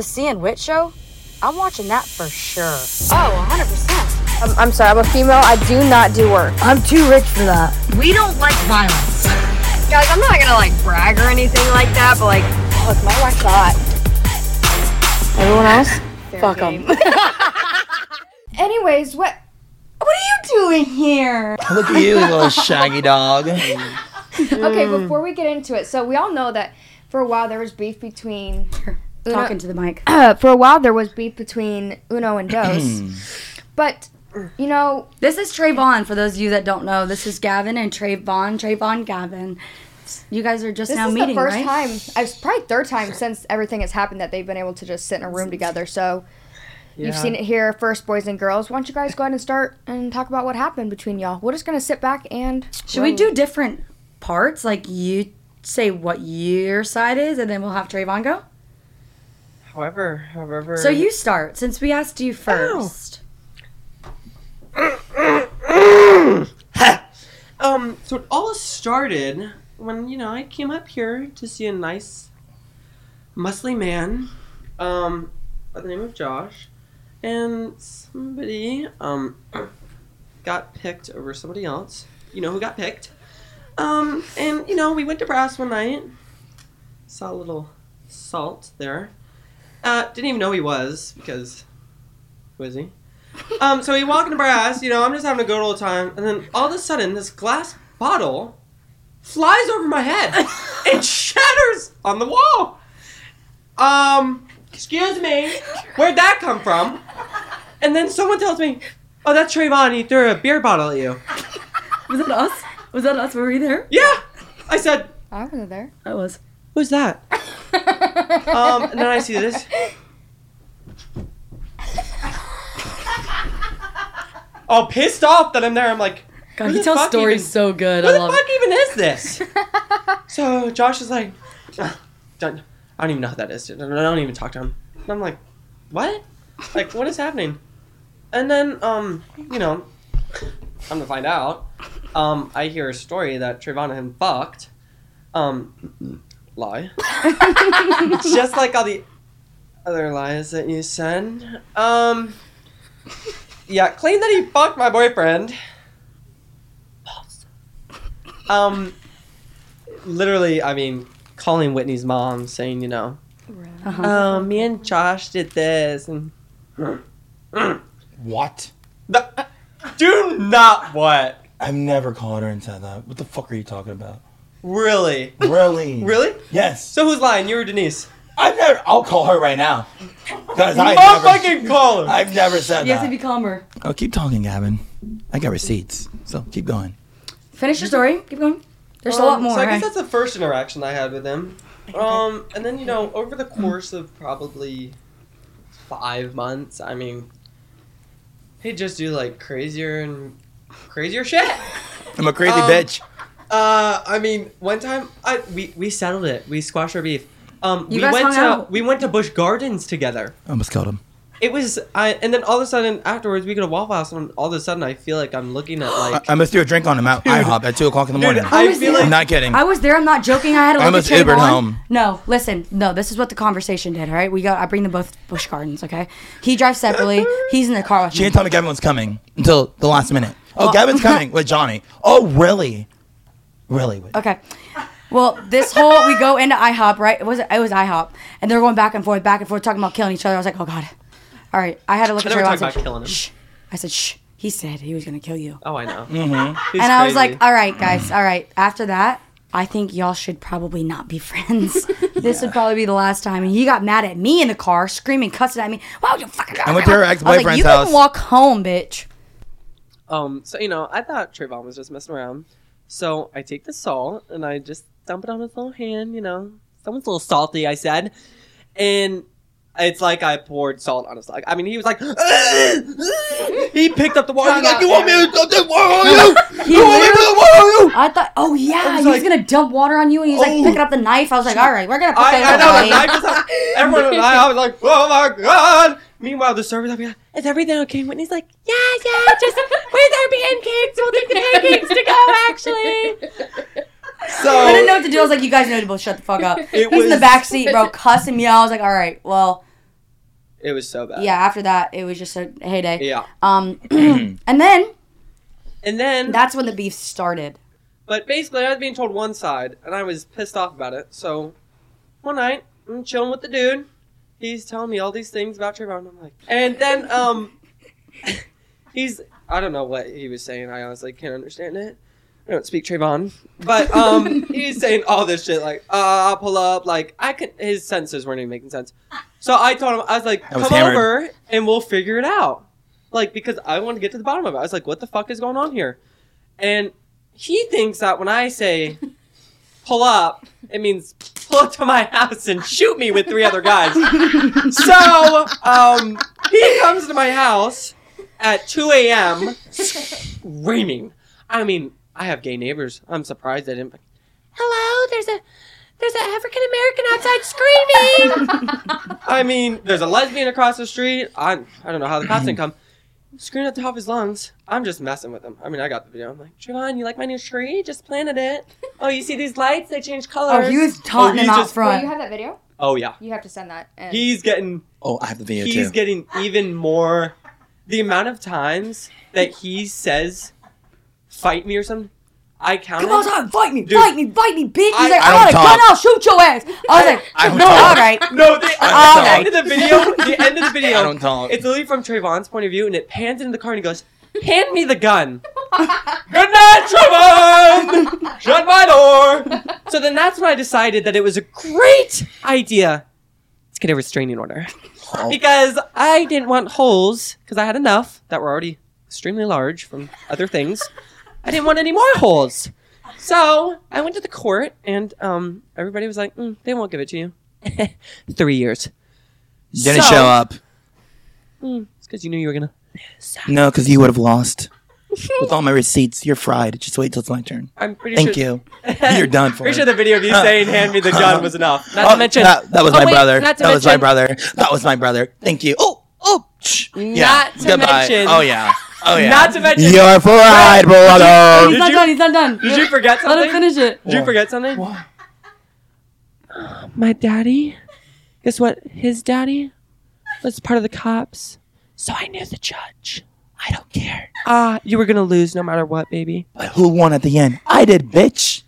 The C and Wit show? I'm watching that for sure. Oh, 100%. I'm, I'm sorry, I'm a female. I do not do work. I'm too rich for that. We don't like violence. Yeah, like, I'm not gonna like brag or anything like that, but like, Look, my wife's hot. Everyone else? Fuck them. Anyways, what what are you doing here? Look at you, little shaggy dog. Okay, before we get into it, so we all know that for a while there was beef between Uno, Talking to the mic. for a while there was beef between Uno and Dos. but you know, This is Trevon. For those of you that don't know, this is Gavin and Trevon. Trevon, Gavin. You guys are just this now is meeting, the first right? time, it's probably third time since everything has happened that they've been able to just sit in a room together. So you've seen it here first, boys and girls. Why don't you guys go ahead and start and talk about what happened between y'all? We're just gonna sit back and Should we do different parts? Like you say what your side is, and then we'll have Trevon go. However, however. So you start since we asked you first. Um, so it all started when, you know, I came up here to see a nice, muscly man, um, by the name of Josh, and somebody, um, got picked over somebody else. You know who got picked? Um, and, you know, we went to Brass one night, saw a little salt there. Uh, didn't even know he was, because, who is he? Um, so we walk into brass, you know, I'm just having a good old time, and then all of a sudden, this glass bottle flies over my head and shatters on the wall. Um, excuse me, where'd that come from? And then someone tells me, "Oh, that's Trevon. He threw a beer bottle at you." Was that us? Was that us? Were we there? Yeah, I said, I wasn't there. I was. "Who's that?" Um, and then I see this. All pissed off that I'm there. I'm like, God, he tells stories even- so good. Who I the love fuck it. even is this? so Josh is like, "Ah, don't, I don't even know who that is. dude. I don't even talk to him. And I'm like, what? Like, what is happening? And then, um, you know, I'm gonna find out. Um, I hear a story that Trevon him fucked. Um, lie. Just like all the other lies that you said. Um, yeah, claim that he fucked my boyfriend. False. Um, literally, I mean, calling Whitney's mom, saying, you know, Uh-huh. oh, me and Josh did this, and What? The- do not what? I've never called her and said that. What the fuck are you talking about? Really? Really? Really? Yes. So who's lying? You or Denise? I've never. I'll call her right now. Because I I'll never. fucking call her. I've never said You have to that. be calmer. oh, keep talking, Gavin. I got receipts, so keep going. Finish your story. Keep going. There's a lot Um, more. So I guess right? that's the first interaction I had with him. Um, and then you know, over the course of probably five months, I mean, he'd just do like crazier and crazier shit. I'm a crazy Um, bitch. Uh, I mean, one time I we, we settled it. We squashed our beef. Um, You we guys went hung to out. we went to Busch Gardens together. I almost killed him. It was I, and then all of a sudden afterwards we go to Waffle House, and all of a sudden I feel like I'm looking at I, like. I must do a drink on him at IHOP at 2 o'clock in the Dude, morning. I was feel there. like I'm not kidding. I was there. I'm not joking. I had to I look almost at Ubered home. No, listen. No, this is what the conversation did. All right, we got. I bring them both Busch Gardens. Okay, he drives separately. He's in the car with She me. didn't tell me Gavin was coming until the last minute. Oh, Well- Gavin's coming with Johnny. Oh, really? Really? Okay. Well, this whole we go into IHOP, right? It was it was IHOP, and they're going back and forth, back and forth, talking about killing each other. I was like, oh god. All right, I had to look at They were Trevon. I talking said, about killing him. Shh. I said, shh. He said he was gonna kill you. Oh, I know. Mm-hmm. He's and I was crazy. like, all right, guys, all right. After that, I think y'all should probably not be friends. This would probably be the last time. And he got mad at me in the car, screaming, cussing at me. Why would you fucking? I went to her I was like, ex-boyfriend's you house. can walk home, bitch. Um, so you know, I thought Trevon was just messing around. So I take the salt and I just dump it on his little hand. You know, someone's a little salty. I said, and it's like I poured salt on his leg. I mean, he was like, he picked up the water. He's like, you want me to dump that water on you? He You want me to dump water on you? I thought, oh yeah, I he was like- gonna dump water on you, and he's like Oh. picking up the knife. I was like, all right, we're gonna put I, I that know the knife was out. Everyone and I, I was like, oh my god. Meanwhile, the server's like, is everything okay? Whitney's like, yeah, yeah, just where's our pancakes? We'll take the pancakes to go, actually. So I didn't know what to do. I was like, you guys know to both shut the fuck up. It He's in the back seat, bro, cussing me out. I was like, all right, well, It was so bad. Yeah, after that, it was just a heyday. Yeah. Um, and then And then that's when the beef started. But basically, I was being told one side, and I was pissed off about it. So one night, I'm chilling with the dude. He's telling me all these things about Trevon. I'm like, and then um, he's I don't know what he was saying. I honestly can't understand it. I don't speak Trevon, but um, he's saying all this shit like, uh, I'll pull up. Like I could, his sentences weren't even making sense. So I told him, I was like, I was come hammered. over and we'll figure it out. Like because I want to get to the bottom of it. I was like, what the fuck is going on here? And he thinks that when I say pull up, it means pull up to my house and shoot me with three other guys. so um, he comes to my house at 2 a.m. screaming. I mean, I have gay neighbors. I'm surprised they didn't. Hello, there's a there's an African American outside screaming. I mean, there's a lesbian across the street. I I don't know how the cops didn't come. Screaming at the top of his lungs. I'm just messing with him. I mean, I got the video. I'm like, Trevon, you like my new tree? Just planted it. Oh, you see these lights? They change colors. Oh, he was oh, taunting he him out just- Well, front. Oh, you have that video? Oh yeah. You have to send that. And He's getting Oh, I have the video too. he's too. getting even more the amount of times that he says fight me or something i counted Come on, time, fight me, Dude. fight me, fight me, bitch. He's I- like, I I, want a don't gun, talk. I'll shoot your ass. I was like, I don't no, talk. all right. no the, I the don't end of the video the end of the video I don't talk. it's literally from Trevon's point of view and it pans into the car and he goes hand me the gun good night Trevon shut my door so then that's when i decided that it was a great idea to get a restraining order Oh. because I didn't want holes because I had enough that were already extremely large from other things. I didn't want any more holes. So I went to the court and um, everybody was like, mm, they won't give it to you. Three years. Didn't So- show up. Mm, it's because you knew you were gonna. No, because you would have lost. With all my receipts, you're fried. Just wait till it's my turn. I'm pretty Thank sure. you. You're done for. Pretty sure the video of you saying "hand me the gun" was enough. Not Oh, to mention that, that was Oh, my wait, brother. not to That was my mention- brother. That was my brother. Thank you. Oh, oh. shh. Yeah. Not to Goodbye. mention- Oh yeah. Oh yeah. Not to mention. You're fried, He's brother. Did not you- done, he's not done. Did you forget something? Let something? him finish it. Did you forget something? What? My daddy. Guess what? His daddy was part of the cops. So I knew the judge. I don't care. Ah, you were gonna lose no matter what, baby. But who won at the end? I did, bitch.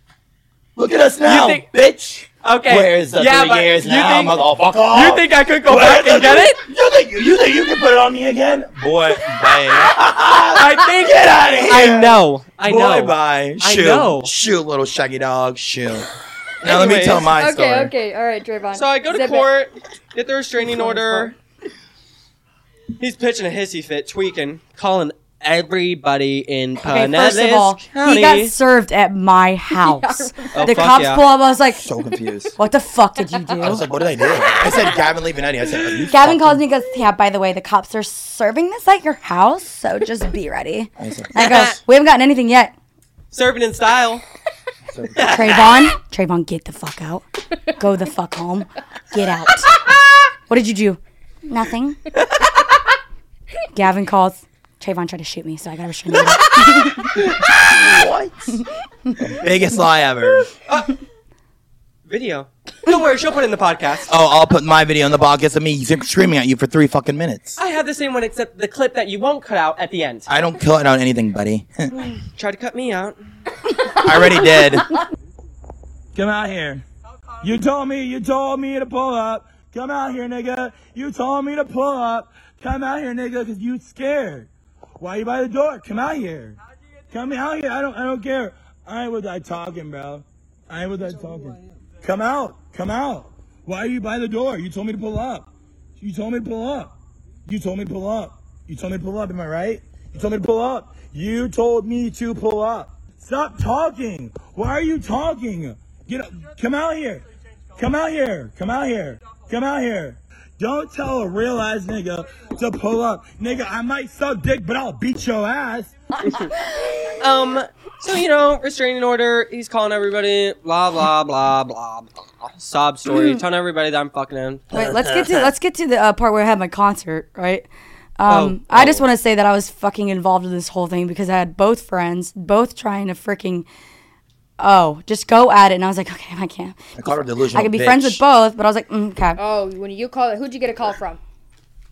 Look at us now, think- bitch. Okay. Where's the yeah, three years you now, think, motherfucker? You think I could go Where's back and get three- it? You think you think you can put it on me again? Boy, bye. I think. Get out of here. I know. I Boy, know. bye. I Shoot. know. Shoot, little shaggy dog. Shoot. Now let me tell my okay, story. okay, okay, all right, Trevon. So I go to Zip it. court, get the restraining Phone is order. He's pitching a hissy fit, tweaking, calling everybody in Okay, Pinellas first of all, County. he got served at my house. Oh, the fuck cops yeah. pull up. I was like, So confused. "What the fuck did you do?" I was like, what did I do? I said Gavin leave Levinetti. I said, are you Gavin fucking- calls me and goes, Yeah, by the way, the cops are serving this at your house, so just be ready. I I go, We haven't gotten anything yet. Serving in style. Trevon, Trevon, get the fuck out. Go the fuck home. Get out. What did you do? Nothing. Gavin calls. Trevon tried to shoot me, so I got a restraining order. what? Biggest lie ever. Uh, video. Don't worry, she'll put it in the podcast. Oh, I'll put my video in the podcast of me screaming at you for three fucking minutes. I have the same one except the clip that you won't cut out at the end. I don't cut out anything, buddy. Try to cut me out. I already did. Come out here. You told me, you told me to pull up. Come out here, nigga. You told me to pull up. Come out here, nigga, cause you scared. Why you by the door? Come out here. Come out here. I don't, I don't care. I ain't with that talking, bro. I ain't with that talking. Come out. Come out. Why are you by the door? You told me to pull up. You told me to pull up. You told me to pull up. You told me to pull up. Am I right? You told me to pull up. You told me to pull up. Stop talking. Why are you talking? Get up. Come out here. Come out here. Come out here. Come out here. Don't tell a real ass nigga to pull up. Nigga, I might suck dick, but I'll beat your ass. Um, so you know, restraining order. He's calling everybody. Blah blah blah blah blah. Sob story. telling everybody that I'm fucking him. Wait, let's get to let's get to the uh, part where I had my concert, right? Um, Oh, I just oh. want to say that I was fucking involved in this whole thing because I had both friends, both trying to freaking, oh, just go at it, and I was like, okay, I can't. I called her delusional. I could be bitch. friends with both, but I was like, mm, okay. Oh, when you call it, who'd you get a call from?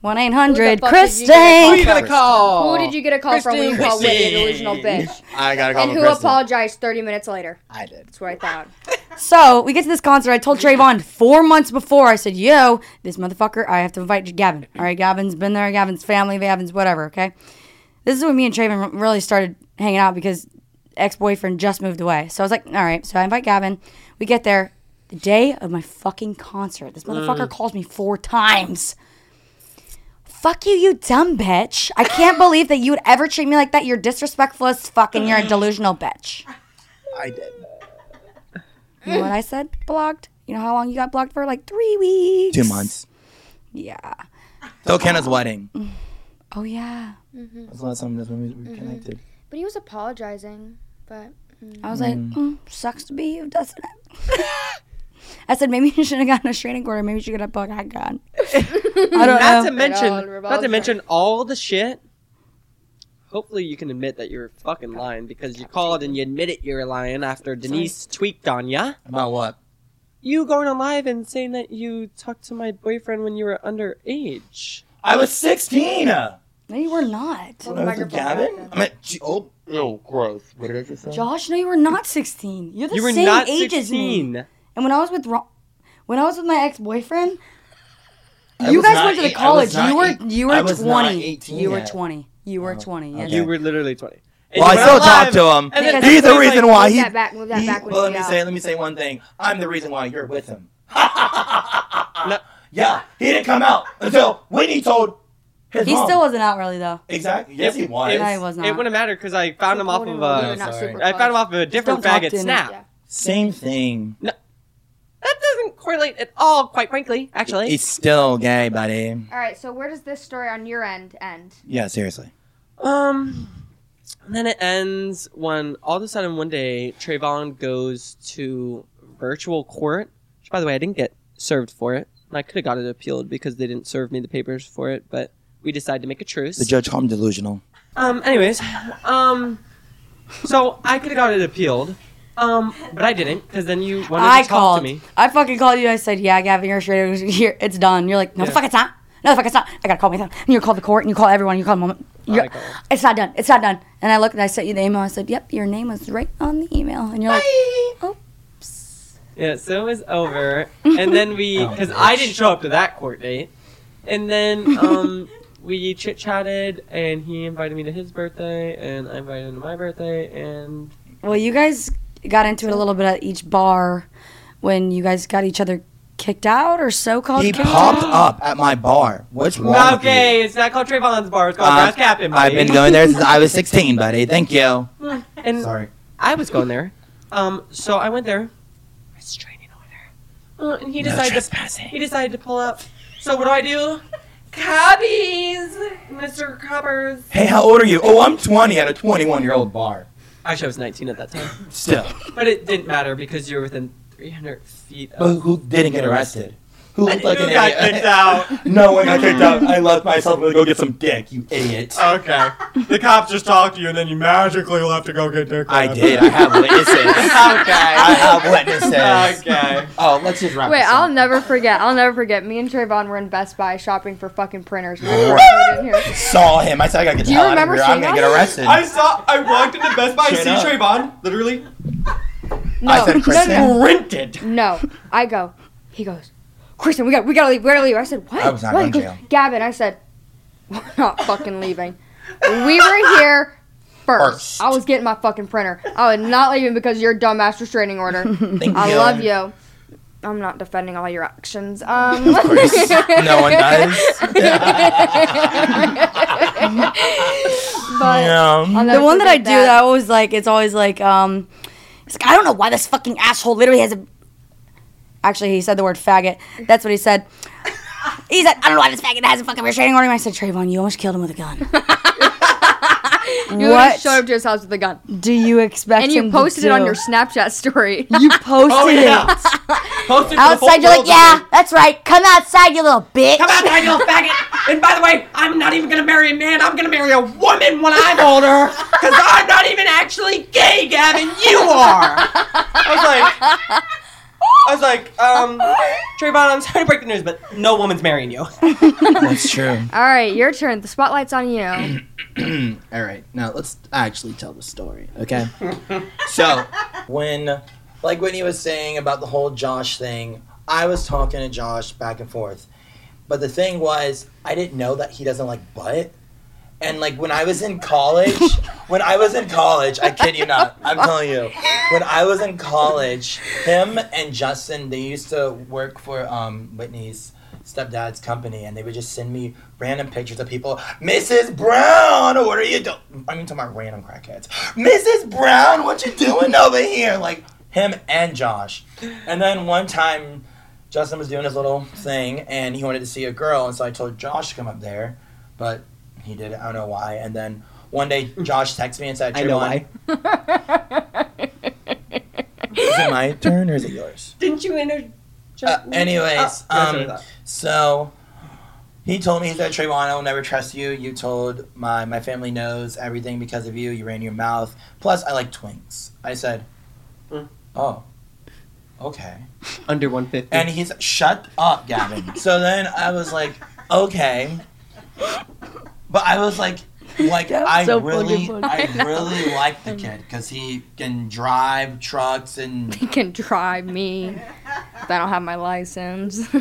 One eight hundred Who did you get a Who call you? Who did you get a call from when you called Whitney a delusional bitch? I gotta call And who Kristen. apologized 30 minutes later? I did. That's what I thought. So we get to this concert. I told Trevon four months before. I said, "Yo, this motherfucker. I have to invite Gavin. All right, Gavin's been there. Gavin's family. Gavin's whatever. Okay. This is when me and Trevon really started hanging out because ex boyfriend just moved away. So I was like, all right. So I invite Gavin. We get there the day of my fucking concert. This motherfucker mm. calls me four times. Fuck you, you dumb bitch. I can't believe that you would ever treat me like that. You're disrespectful as fuck and you're a mm. delusional bitch. I did. You know what I said? Blocked. You know how long you got blocked for? Like three weeks. Two months. Yeah. Till Kenna's wedding. Oh yeah. That's the last time that's when we were connected. But he was apologizing. But I was like, mm, sucks to be you, doesn't it? I said maybe you should have gotten a restraining order. Maybe you should get a bug gun. I don't Not to mention, all not to mention all the shit. Hopefully, you can admit that you're fucking lying because you called and you admitted you're lying after Denise tweaked on ya. About what? You going on live and saying that you talked to my boyfriend when you were underage. I was 16. No, you were not. the I was with Gavin. I mean, gee, oh, oh, gross. What did I just say? Josh, no, you were not 16. You're the You were same not age as me. 16. And when I was with Ron, when I was with my ex boyfriend, I you was guys not went to the eight- I was college. not You were eight- you I were was not 20. 18 You were yet. 20. You were 20. Yes. You were literally 20. And Well, I you still on talk to him. and then He's the like, reason why Move he. that back, move that he- back when well, you let me yell. say, let me say one thing. I'm the reason why you're with him. No. Yeah, he didn't come out until Whitney told his He mom. still wasn't out really though. Exactly. Yes, he was. No, he was not. It wouldn't matter because I found him off of You're a. not I found him off of a different don't faggot snap. Yeah. Same thing. No, That doesn't correlate at all, quite frankly. Actually, He's still gay, buddy. All right, so where does this story on your end end? Yeah, seriously. Um, and then it ends when all of a sudden one day Trayvon goes to virtual court. Which, by the way, I didn't get served for it. And I could have got it appealed because they didn't serve me the papers for it, but we decided to make a truce. The judge called him delusional. Um. Anyways, um, so I could have got it appealed. Um, but I didn't because then you wanted I to talk called. to me. I fucking called you. I said, "Yeah, Gavin, you're straight. Here, it's done." You're like, "No, the Yeah. fuck, it's not. No, the fuck, it's not. I gotta call my son." And you call the court, and you call everyone. You call mom. You're, I called. it's not done. It's not done. And I looked, and I sent you the email. I said, "Yep, your name was right on the email." And you're like, "Oh, Yeah, so it was over, and then we, because I didn't show up to that court date, and then um, we chit chatted, and he invited me to his birthday, and I invited him to my birthday, and well, you guys got into it a little bit at each bar when you guys got each other kicked out or so-called He popped out." up at my bar. What's wrong okay, it's not called Trevon's bar, it's called Uh, Brass Captain. with you? I've been going there since I was 16, buddy. Thank you. and Sorry. I was going there, um, so I went there, restraining order, uh, and he No decided to he decided to pull up. So what do I do? Cubbies, Mr. Cubbers. Hey, how old are you? Oh, I'm 20 at a 21 year old bar. Actually, I was 19 at that time. Still. But it didn't matter because you were within 300 feet But who didn't get arrested? Who looked like Who an got idiot? kicked out? no one got kicked out. I left myself to go get some dick, you idiot. Okay. The cops just talked to you, and then you magically left to go get dick. I did. I have witnesses. Okay. I have witnesses. okay. Oh, let's just wrap Wait, this I'll up. never forget. I'll never forget. Me and Trevon were in Best Buy shopping for fucking printers. We were What? first moved in here. Saw him. I said I gotta get the Do you hell out of remember here. I'm gonna get arrested. I saw. I walked into Best Buy, Straight see up. Trevon, literally No, I said no, Kristen. no, sprinted. no. I go. He goes. Kristen, we got we gotta leave. We gotta leave. I said, what? I was not what? going to jail. Gavin, I said, we're not fucking leaving. We were here first. First. I was getting my fucking printer. I was not leaving because of your dumbass restraining order. Thank I you. love you. I'm not defending all your actions. Um, Of course. no one does. but yeah. The one that I do that I always like it's always like um it's like I don't know why this fucking asshole literally has a actually he said the word faggot that's what he said he said I don't know why this faggot has a fucking restraining order I said Trevon you almost killed him with a gun You what showed up to his house with a gun. do you expect And him you to posted it on do? your Snapchat story. you posted Oh yeah. it Posted for the whole outside you're like world to yeah see. that's right come outside you little bitch Come out, you little faggot! And by the way, I'm not even gonna marry a man. I'm gonna marry a woman when I'm older, cause I'm not even actually gay, Gavin. You are. I was like, I I was like, um, Trevon, I'm sorry to break the news, but no woman's marrying you. That's true. All right, your turn. The spotlight's on you. All right, now let's actually tell the story, okay? so, when, like Whitney was saying about the whole Josh thing, I was talking to Josh back and forth. But the thing was, I didn't know that he doesn't like butt. And like when I was in college, when I was in college, I kid you not, I'm telling you, when I was in college, him and Justin, they used to work for um, Whitney's stepdad's company, and they would just send me random pictures of people. Mrs. Brown, what are you doing? I mean, talking about random crackheads. Mrs. Brown, what you doing over here? Like him and Josh. And then one time, Justin was doing his little thing, and he wanted to see a girl, and so I told Josh to come up there, but he did it. I don't know why. And then one day, Josh texted me and said, I know why. Is it my turn or is it yours? Didn't you inter? Uh, anyways, Oh, that's what I um, so he told me he said, Trevon, I will never trust you. You told my my family knows everything because of you. You ran your mouth. Plus, I like twinks. I said, Mm. oh, okay. under 150. And he's shut up, Gavin. so then I was like, okay. But I was like, like That's I so really, fucking I really like the kid because he can drive trucks and He can drive me. But I don't have my license.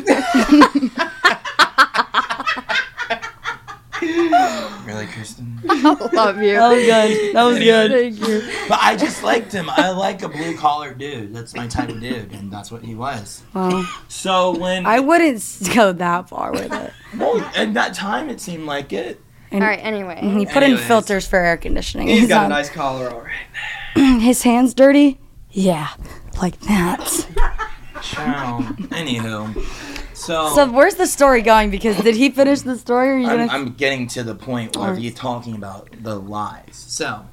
really, Kristen. I love you. That was good. That was good. Thank you. But I just liked him. I like a blue collar dude. That's my type of dude, and that's what he was. Well, So when I wouldn't go that far with it. well, at that time it seemed like it. All right. Anyway. He put in filters for air conditioning. He's got a nice collar, all right. His hands dirty? Yeah, like that. Chow. Anywho, so, So where's the story going? Because did he finish the story? Or are you I'm, gonna? I'm getting to the point where Alright. you're talking about the lies. So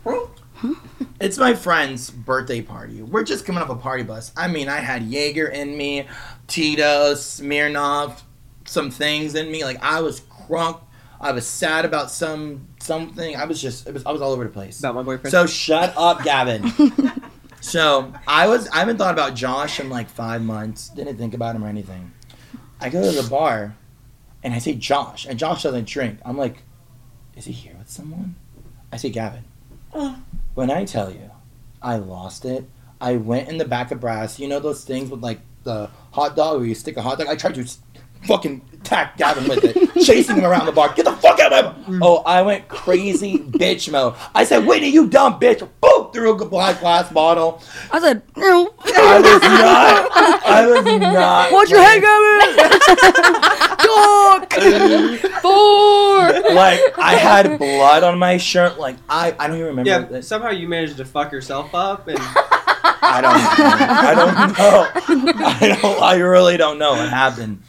it's my friend's birthday party. We're just coming off a party bus. I mean, I had Jaeger in me, Tito's, Smirnoff, some things in me. Like I was crunk. I was sad about some something. I was just it was I was all over the place. About my boyfriend. So shut up, Gavin. so I was I haven't thought about Josh in like five months. Didn't think about him or anything. I go to the bar and I say Josh, and Josh doesn't drink. I'm like, is he here with someone? I say Gavin. When I tell you, I lost it. I went in the back of brass. You know those things with like the hot dog where you stick a hot dog. I tried to s- fucking attack Gavin with it, chasing him around the bar. Get the fuck out of my! Mm. Oh, I went crazy bitch mode. I said, Whitney, you dumb bitch! Boom! Threw a black glass bottle. I said, no. I was not. I was not. Watch your head, Gavin. Dog. Four. Like I had blood on my shirt. Like I, I don't even remember. yeah, this. somehow you managed to fuck yourself up, and I don't. I don't know. I don't. I really don't know what happened.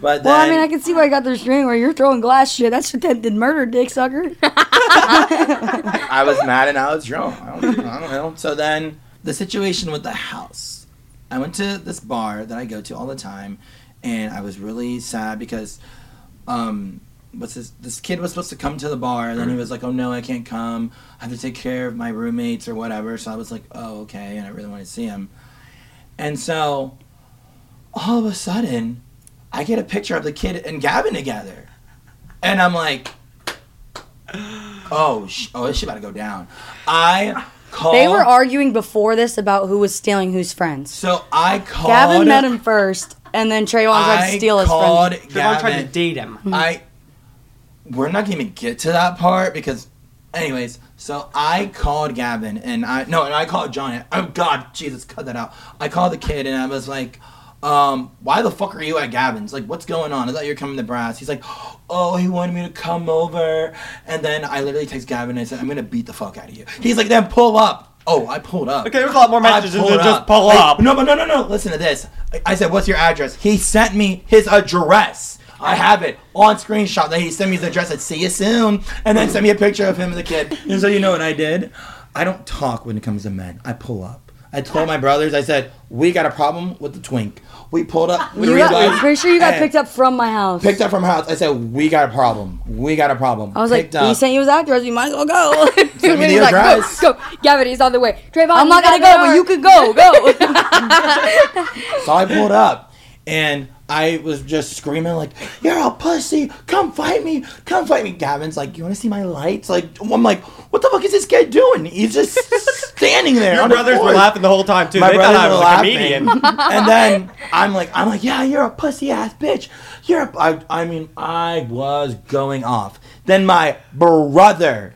But then, Well, I mean, I can see why I got the string where you're throwing glass shit. That's attempted murder, dick sucker. I was mad and I was drunk. I don't, I don't know. So then the situation with the house. I went to this bar that I go to all the time, and I was really sad because, um, what's this? This kid was supposed to come to the bar, and then he was like, "Oh no, I can't come. I have to take care of my roommates or whatever." So I was like, "Oh okay," and I really want to see him. And so, all of a sudden, I get a picture of the kid and Gavin together, and I'm like. Oh, sh- oh, this shit about to go down. I called. They were arguing before this about who was stealing whose friends. So I called. Gavin met him first, and then Trevon tried I to steal his friends. I called friend. Trevon tried to Gavin. date him. Hmm. I. We're not gonna even get to that part because, anyways. So I called Gavin and I no and I called John. Oh God, Jesus, cut that out. I called the kid and I was like, um, why the fuck are you at Gavin's? Like, what's going on? I thought you were coming to Brass. He's like, oh, he wanted me to come over. And then I literally text Gavin and I said, I'm gonna beat the fuck out of you. He's like, then pull up. Oh, I pulled up. Okay, there's a lot more I messages than just pull Like, up. No, but no, no, no. Listen to this. I- I said, "What's your address?" He sent me his address. I have it on screenshot that he sent me his address. Said, "See you soon," and then sent me a picture of him and the kid. And so you know what I did? I don't talk when it comes to men. I pull up. I told my brothers, I said, we got a problem with the twink. We pulled up. You three got, I'm pretty sure you got picked up from my house. Picked up from her house. I said, we got a problem. We got a problem. I was Picked like, he up. sent you his address. You might as well go. Send me the He's like, go, go. Gavin, he's on the way. Trevon, I'm not gonna go, but you door. could go. Go. So I pulled up and I was just screaming like, "You're a pussy! Come fight me! Come fight me!" Gavin's like, "You want to see my lights?" Like, I'm like, "What the fuck is this guy doing?" He's just standing there. Your on the brothers were laughing the whole time too. My they thought I were was a comedian. and then I'm like, I'm like, yeah, you're a pussy ass bitch. You're a. I, I mean, I was going off. Then my brother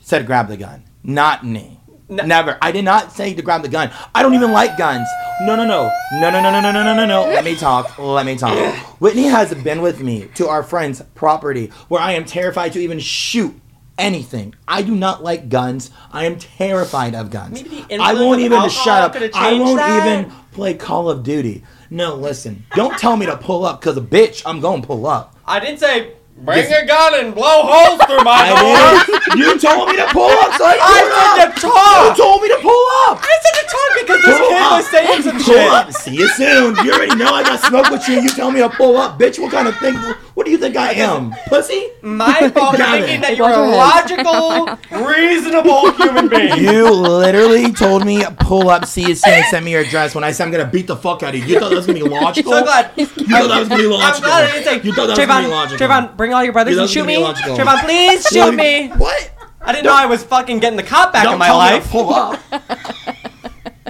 said, "Grab the gun," not me. Never. I did not say to grab the gun. I don't even like guns. No, no, no, no, no, no, no, no, no, no, no, no. Let me talk. Let me talk. Whitney has been with me to our friend's property where I am terrified to even shoot anything. I do not like guns. I am terrified of guns. I won't even shut up. I won't that. even play Call of Duty. No, listen. Don't tell me to pull up because, bitch, I'm going to pull up. I didn't say bring Yes. a gun and blow holes through my door. You told me to pull up, so I I said up. to talk. You told me to pull up. I said to talk because this Pull kid up. was saying some Pull shit. up. See you soon. You already know I got smoke with you. You tell me to pull up, bitch. What kind of thing? What do you think I am, um, pussy? My fault for Got it. thinking that you're a logical, reasonable human being. You literally told me pull up, see you soon, and send me your address. When I said I'm gonna beat the fuck out of you, you thought that was gonna be logical. So glad. You thought that was gonna be I'm logical. glad I didn't say, You thought that was gonna be Trevon, logical. Trevon, bring all your brothers You and thought shoot gonna me. be logical. Trevon, please shoot me. What? I didn't know I was fucking getting the cop back Don't in my tell me to life. pull up.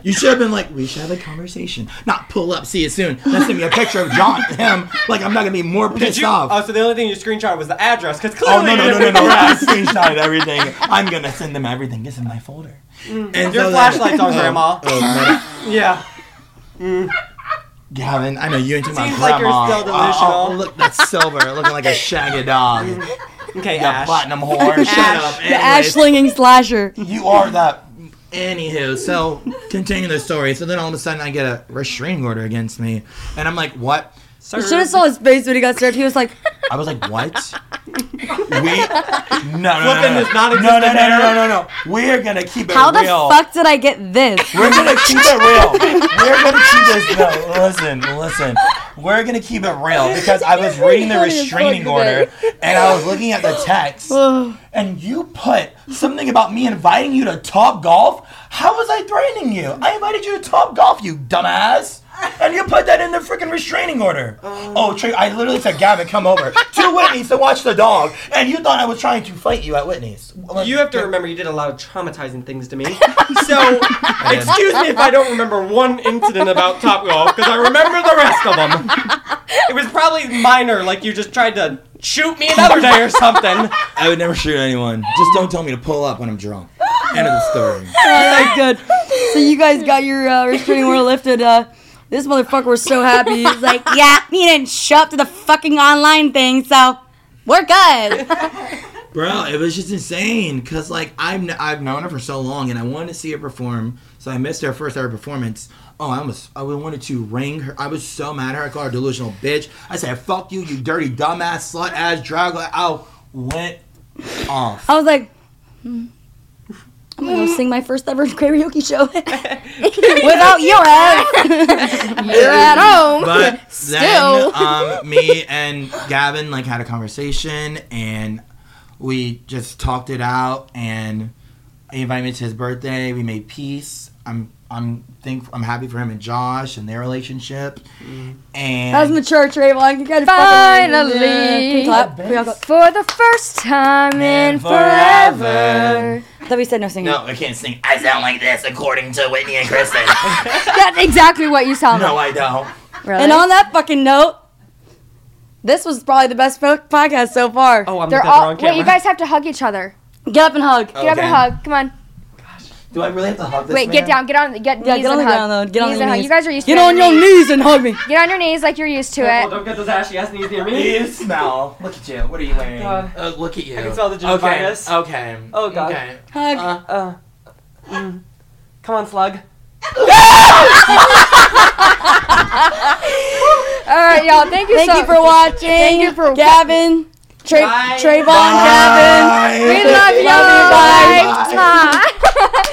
You should have been like, we should have a conversation, not pull up. See you soon. Then send me a picture of John, him. Like I'm not gonna be more pissed you? off. Oh, so the only thing you screenshot was the address, because Oh no no no no no! I that. screenshotted everything. I'm gonna send them everything. It's in my folder. Mm. And Your so flashlight's on, oh, Grandma. Oh, Yeah. man. Gavin, I know you ain't talking Seems about like you're grandma. still Oh, delusional. oh, look, that's silver, looking like a shaggy dog. Okay, You Ash. platinum whore. Shut up. the ash Anyways, slinging slasher. You are that. Anywho, so continue the story. So then all of a sudden I get a restraining order against me, and I'm like, what? You should have saw his face when he got served. He was like, I was like, what? we no no no no, is no, no, no, no, no, no, no. We're gonna keep it "How the real. fuck did I get this?" We're gonna keep it real. We're gonna keep this. No, listen, listen. We're gonna keep it real because I was reading the Funny as fuck restraining order and I was looking at the text, and you put something about me inviting you to Top Golf. How was I threatening you? I invited you to Top Golf, you dumbass. And you put that in the freaking restraining order. oh, Trey, I literally said, Gavin, come over to Whitney's to watch the dog, and you thought I was trying to fight you at Whitney's. You have to remember you did a lot of traumatizing things to me. So, excuse me if I don't remember one incident about Top Golf, because I remember the rest of them. It was probably minor, like you just tried to shoot me another day or something. I would never shoot anyone. Just don't tell me to pull up when I'm drunk. End of the story. That's good. So you guys got your uh, restraining order lifted. Uh, this motherfucker was so happy. He's like, "Yeah, he didn't show up to the fucking online thing, so we're good." Bro, it was just insane because like I've I've known her for so long and I wanted to see her perform, so I missed her first ever performance. Oh, I almost I wanted to ring her. I was so mad at her. I called her delusional bitch. I said, "Fuck you, you dirty dumbass slut ass drag." I went off. I was like, hmm, "I'm gonna go sing my first ever karaoke show without your ass." You're at home. But Still. then um, me and Gavin like had a conversation and we just talked it out and he invited me to his birthday. We made peace. I'm I'm think I'm happy for him and Josh and their relationship. Mm-hmm. And That was mature, Trevon. You guys Finally. Clap? Can we all go- For the first time in forever. forever. I thought we said no singing. no, I can't sing. I sound like this according to Whitney and Kristen. That's exactly what you sound no, like. I don't. Really? And on that fucking note, this was probably the best podcast so far. Oh, I'm They're looking at the all. wrong Wait, you guys have to hug each other. Get up and hug. Oh, Get up and hug. Come on. Do I really have to hug this Wait, man? get down. Get on. Get Yeah, knees get on and the hug. ground though. Get on Knees your and hug. knees. You guys are used Get to it. on your knees and hug me. Get on your knees like you're used to Careful, it. don't get those ashy ass knees near me. You smell. Look at you. What are you wearing? God. Uh, look at you. I can smell the Okay. gingivitis. Okay. Oh, God. Okay. Hug. Uh, Uh, mm. Come on, slug. All right, y'all. Thank you. So Thank so you for watching. Thank you for- Gavin. Tra- Bye. Trevon, Bye. Gavin. We love you. Love you, bye. Bye.